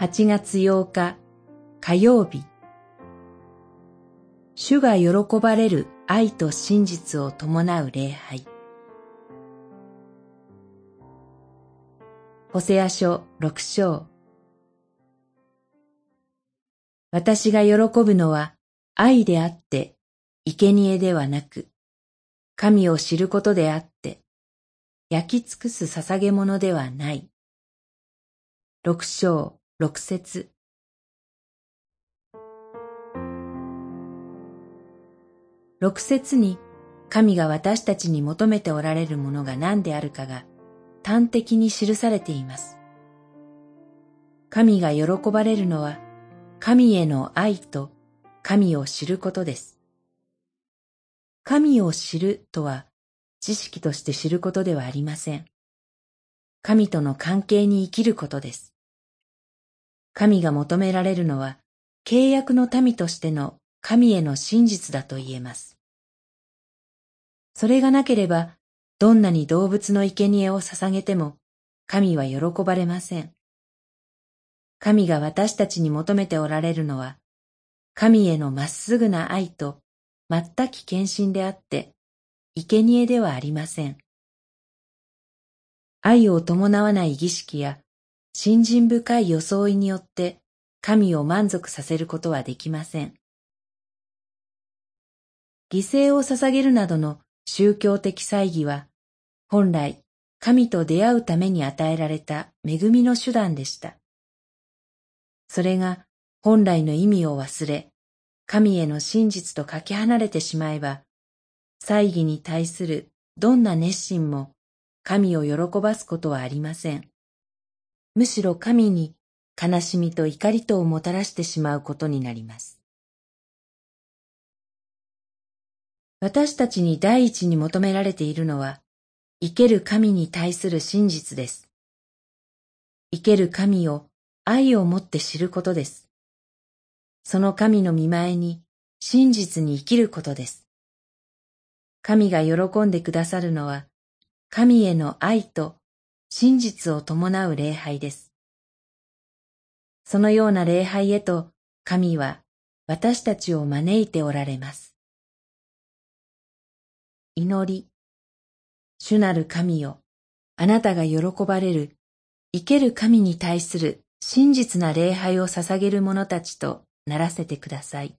8月8日火曜日。主が喜ばれる愛と真実を伴う礼拝。ホセア書六章。私が喜ぶのは愛であって生贄ではなく神を知ることであって焼き尽くす捧げ物ではない。六章。六節六節に神が私たちに求めておられるものが何であるかが端的に記されています。神が喜ばれるのは神への愛と神を知ることです。神を知るとは知識として知ることではありません。神との関係に生きることです。神が求められるのは契約の民としての神への真実だと言えます。それがなければ、どんなに動物の生贄を捧げても、神は喜ばれません。神が私たちに求めておられるのは、神へのまっすぐな愛と全き献身であって、生贄ではありません。愛を伴わない儀式や信心深い装いによって神を満足させることはできません。犠牲を捧げるなどの宗教的祭儀は、本来神と出会うために与えられた恵みの手段でした。それが本来の意味を忘れ、神への真実とかけ離れてしまえば、祭儀に対するどんな熱心も神を喜ばすことはありません。むしろ神に悲しみと怒りとをもたらしてしまうことになります。私たちに第一に求められているのは、生ける神に対する真実です。生ける神を愛をもって知ることです。その神の見前に真実に生きることです。神が喜んでくださるのは、神への愛と真実を伴う礼拝です。そのような礼拝へと神は私たちを招いておられます。祈り、主なる神よ、あなたが喜ばれる生ける神に対する真実な礼拝を捧げる者たちとならせてください。